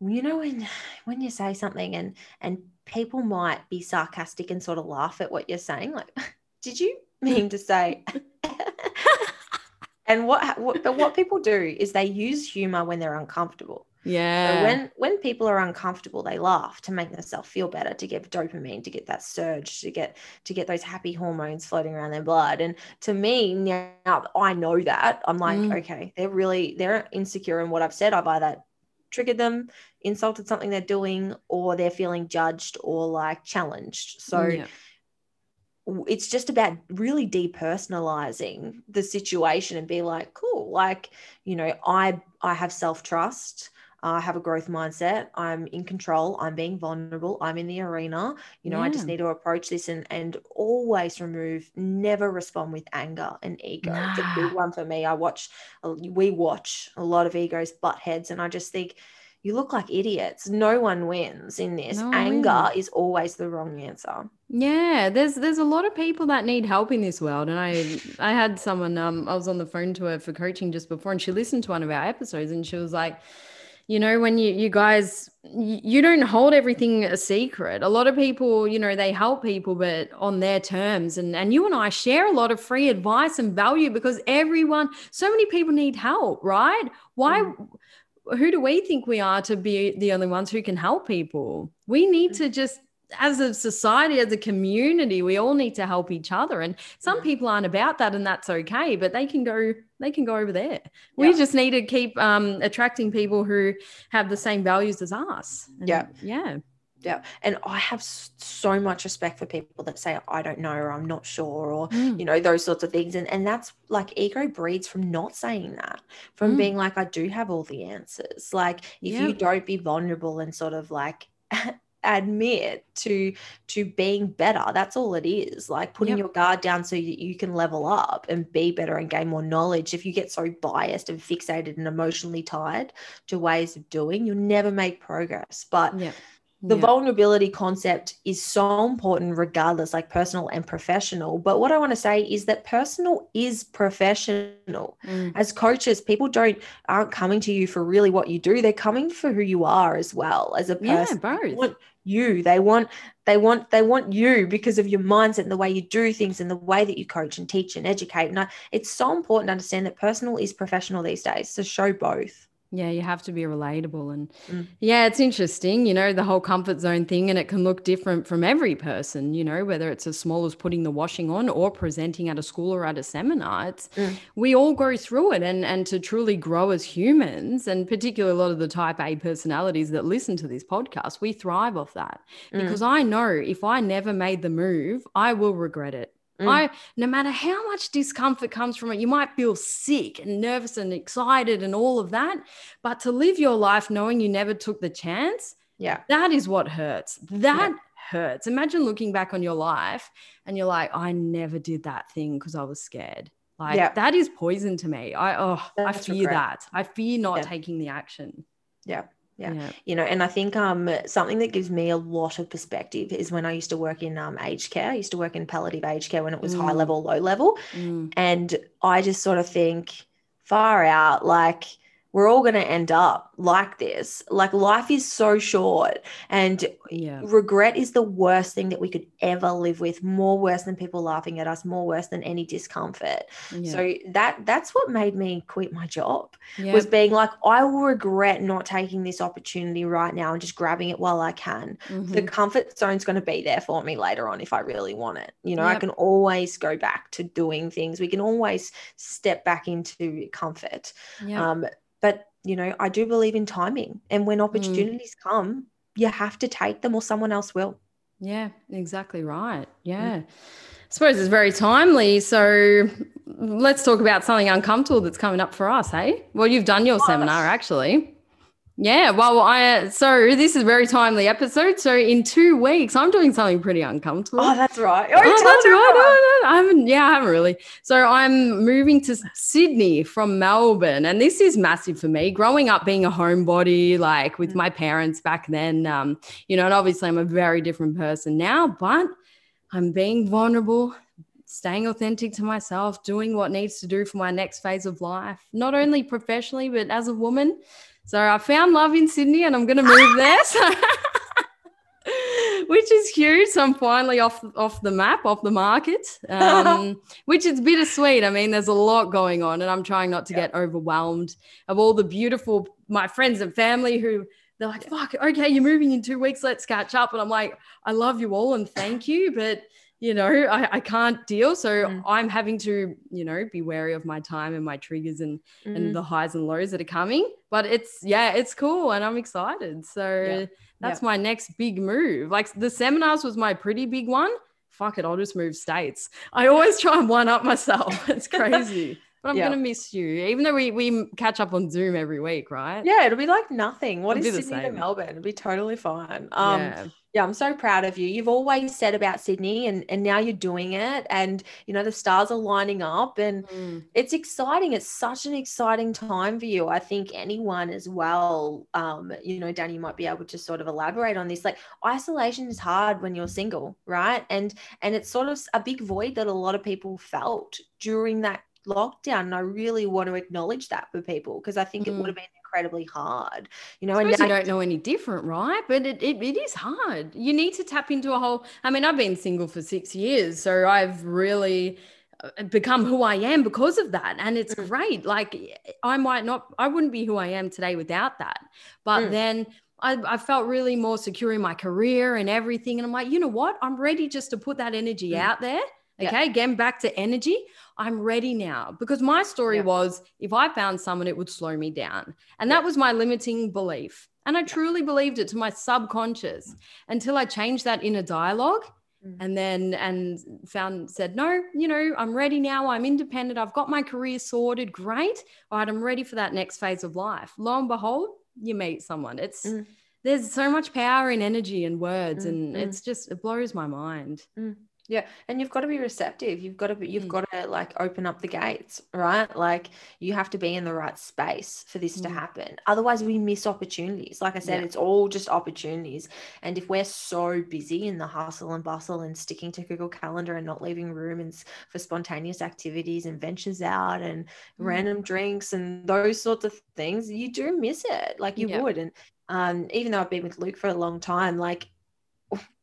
you know when when you say something and and people might be sarcastic and sort of laugh at what you're saying like <laughs> did you mean to say <laughs> and what, what but what people do is they use humor when they're uncomfortable. Yeah. so when when people are uncomfortable they laugh to make themselves feel better to get dopamine to get that surge to get to get those happy hormones floating around their blood. And to me now i know that i'm like mm. okay they're really they're insecure in what i've said. I've either triggered them, insulted something they're doing, or they're feeling judged or like challenged. So mm, yeah. it's just about really depersonalizing the situation and be like, cool, like, you know, I I have self-trust. I have a growth mindset. I'm in control. I'm being vulnerable. I'm in the arena. You know, yeah. I just need to approach this and and always remove, never respond with anger and ego. Nah. It's a big one for me. I watch, we watch a lot of egos butt heads, and I just think you look like idiots. No one wins in this. No Anger is always the wrong answer. Yeah, there's there's a lot of people that need help in this world, and I I had someone um I was on the phone to her for coaching just before, and she listened to one of our episodes, and she was like you know when you you guys you don't hold everything a secret a lot of people you know they help people but on their terms and and you and I share a lot of free advice and value because everyone so many people need help right why mm. who do we think we are to be the only ones who can help people we need mm. to just as a society, as a community, we all need to help each other. And some people aren't about that, and that's okay. But they can go, they can go over there. We yeah. just need to keep um, attracting people who have the same values as us. And yeah, yeah, yeah. And I have so much respect for people that say I don't know or I'm not sure or mm. you know those sorts of things. And and that's like ego breeds from not saying that, from mm. being like I do have all the answers. Like if yeah. you don't be vulnerable and sort of like <laughs> admit to to being better. That's all it is like putting yep. your guard down so that you can level up and be better and gain more knowledge. If you get so biased and fixated and emotionally tied to ways of doing you'll never make progress. But yeah the yeah. vulnerability concept is so important regardless like personal and professional. But what i want to say is that personal is professional. Mm. as coaches people don't aren't coming to you for really what you do. They're coming for who you are as well. As a person yeah, both. Want you. They want they want they want you because of your mindset and the way you do things and the way that you coach and teach and educate. And I, it's so important to understand that personal is professional these days so show both yeah, you have to be relatable. And mm. yeah, it's interesting, you know, the whole comfort zone thing, and it can look different from every person, you know, whether it's as small as putting the washing on or presenting at a school or at a seminar. It's mm. we all go through it and and to truly grow as humans, and particularly a lot of the type A personalities that listen to this podcast, we thrive off that. Mm. Because I know if I never made the move, I will regret it. Mm. I, no matter how much discomfort comes from it, you might feel sick and nervous and excited and all of that. But to live your life knowing you never took the chance, yeah, that is what hurts. That yeah. hurts. Imagine looking back on your life and you're like, I never did that thing because I was scared. Like yeah. that is poison to me. I oh, That's I fear regret. that. I fear not yeah. taking the action. Yeah yeah. yeah. You know, and I think um something that gives me a lot of perspective is when I used to work in um aged care. I used to work in palliative aged care when it was mm. high level, low level. Mm. And I just sort of think far out like we're all going to end up like this. Like life is so short and yeah. regret is the worst thing that we could ever live with, more worse than people laughing at us, more worse than any discomfort. Yeah. So that that's what made me quit my job. Yeah. Was being like I will regret not taking this opportunity right now and just grabbing it while I can. Mm-hmm. The comfort zone's going to be there for me later on if I really want it. You know, yep. I can always go back to doing things. We can always step back into comfort. Yep. Um but, you know, I do believe in timing. And when mm. opportunities mm. come, you have to take them or someone else will. Yeah, exactly right. Yeah. Mm. I suppose it's very timely. So let's talk about something uncomfortable that's coming up for us, hey? Well, you've done your seminar actually. Yeah, well, I so this is a very timely episode. So in two weeks, I'm doing something pretty uncomfortable. Oh, that's right. Oh, oh that's right. No, no, I haven't. Yeah, I haven't really. So I'm moving to Sydney from Melbourne, and this is massive for me. Growing up being a homebody, like with mm. my parents back then, um, you know, and obviously I'm a very different person now, but I'm being vulnerable, staying authentic to myself, doing what needs to do for my next phase of life, not only professionally but as a woman. So I found love in Sydney and I'm going to move there. So <laughs> which is huge. So I'm finally off off the map, off the market, um, <laughs> which is bittersweet. I mean, there's a lot going on, and I'm trying not to yeah. get overwhelmed of all the beautiful my friends and family who they're like, "Fuck, okay, you're moving in two weeks. Let's catch up." And I'm like, "I love you all and thank you, but." You know, I, I can't deal. So mm. I'm having to, you know, be wary of my time and my triggers and mm. and the highs and lows that are coming. But it's yeah, it's cool and I'm excited. So yeah. that's yeah. my next big move. Like the seminars was my pretty big one. Fuck it, I'll just move states. I always try and one up myself. <laughs> It's crazy. but I'm <laughs> yeah. gonna miss you, even though we we catch up on Zoom every week, right? Yeah, it'll be like nothing. What it'll is Sydney to Melbourne? It'll be totally fine. Um, yeah yeah, I'm so proud of you. You've always said about Sydney and, and now you're doing it. And, you know, the stars are lining up and mm. it's exciting. It's such an exciting time for you. I think anyone as well, um, you know, Danny might be able to sort of elaborate on this. Like isolation is hard when you're single, right? And and it's sort of a big void that a lot of people felt during that lockdown. And I really want to acknowledge that for people because I think mm. it would mm. have been incredibly hard. You know, and now- you don't know any different, right? But it, it, it is hard. You need to tap into a whole. I mean, I've been single for six years, so I've really uh, become who I am because of that. And it's mm. great. Like I might not, I wouldn't be who I am today without that. But mm. then I, I, felt really more secure in my career and everything. And I'm like, you know what? I'm ready just to put that energy mm. out there. Okay. Yeah. Again, back to energy. I'm ready now because my story was if I found someone, it would slow me down. And that was my limiting belief. And I truly believed it to my subconscious until I changed that inner dialogue mm. and then and found said no you know i'm ready now i'm independent i've got my career sorted great all right i'm ready for that next phase of life lo and behold you meet someone it's mm. there's so much power in energy and words mm. and mm. it's just it blows my mind mm. Yeah, and you've got to be receptive. You've got to be, you've mm. got to like open up the gates, right? Like you have to be in the right space for this mm. to happen. Otherwise, we miss opportunities. Like I said, yeah. it's all just opportunities. And if we're so busy in the hustle and bustle and sticking to Google Calendar and not leaving room and for spontaneous activities and ventures out and mm. random drinks and those sorts of things, you do miss it. Like you yeah. would. And um, even though I've been with Luke for a long time, like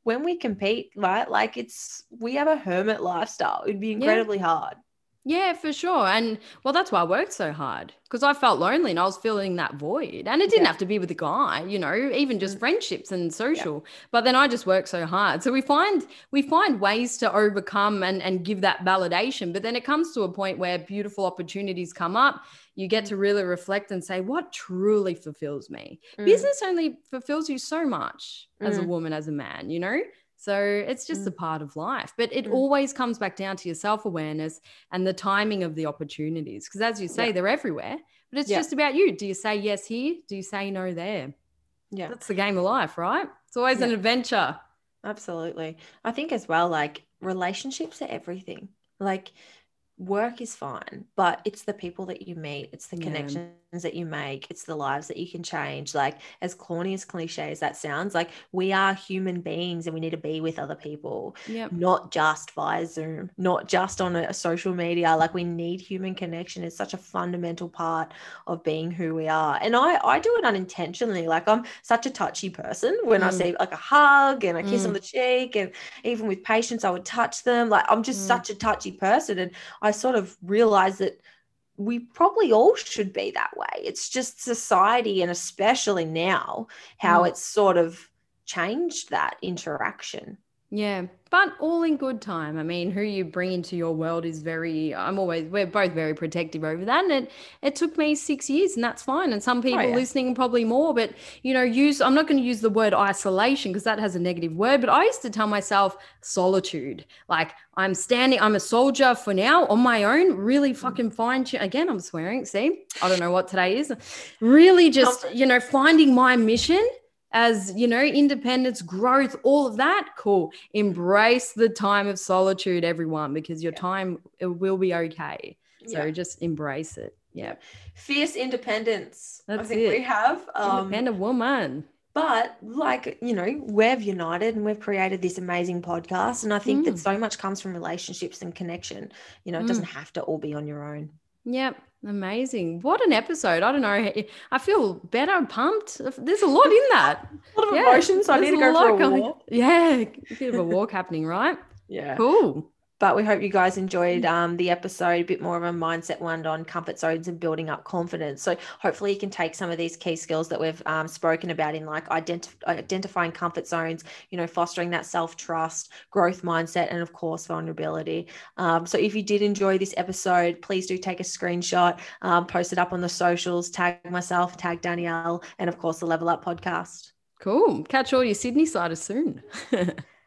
when we compete, right? Like it's we have a hermit lifestyle. It'd be incredibly yeah. hard. Yeah, for sure. And well, that's why I worked so hard because I felt lonely and I was feeling that void. And it didn't yeah. have to be with a guy, you know, even just mm. friendships and social. Yeah. But then I just worked so hard. So we find we find ways to overcome and and give that validation. But then it comes to a point where beautiful opportunities come up. You get to mm. really reflect and say, what truly fulfills me? Mm. Business only fulfills you so much as a mm. woman, as a man, you know? So it's just mm. a part of life. But it mm. always comes back down to your self awareness and the timing of the opportunities. Because as you say, yeah. they're everywhere. But it's yeah. just about you. Do you say yes here? Do you say no there? Yeah. That's the game of life, right? It's always yeah. an adventure. Absolutely. I think as well, like relationships are everything. Like work is fine, but it's the people that you meet, it's the connections that you make, it's the lives that you can change. Like, as corny as cliche as that sounds, like we are human beings and we need to be with other people, yep. not just via Zoom, not just on a, a social media. Like, we need human connection. It's such a fundamental part of being who we are. And I, I do it unintentionally. Like, I'm such a touchy person when mm. I see like a hug and a kiss mm. on the cheek, and even with patients, I would touch them. Like, I'm just mm. such a touchy person. And I I sort of realized that we probably all should be that way. It's just society, and especially now, how mm. it's sort of changed that interaction. Yeah, but all in good time. I mean, who you bring into your world is very, I'm always, we're both very protective over that. And it, it took me six years, and that's fine. And some oh, people oh, yeah. listening probably more, but, you know, use, I'm not going to use the word isolation because that has a negative word, but I used to tell myself solitude. Like, I'm standing, I'm a soldier for now on my own, really mm. fucking fine. Again, I'm swearing. See, I don't know what today is. Really just, you know, finding my mission as you know independence growth all of that cool embrace the time of solitude everyone because your yeah. time it will be okay so yeah. just embrace it yeah fierce independence That's i think it. we have um, independent woman but like you know we've united and we've created this amazing podcast and i think mm. that so much comes from relationships and connection you know it mm. doesn't have to all be on your own Yep. Amazing. What an episode. I don't know. I feel better pumped. There's a lot in <laughs> that. a lot of yeah, emotions. I need to go for a walk. Yeah. A bit of a walk happening, right? <laughs> Yeah. Cool. But we hope you guys enjoyed um, the episode, a bit more of a mindset one on comfort zones and building up confidence. So hopefully you can take some of these key skills that we've um, spoken about in like identif- identifying comfort zones, you know, fostering that self trust, growth mindset, and of course vulnerability. Um, so if you did enjoy this episode, please do take a screenshot, um, post it up on the socials, tag myself, tag Danielle, and of course the Level Up podcast. Cool. Catch all your Sydney siders soon. <laughs>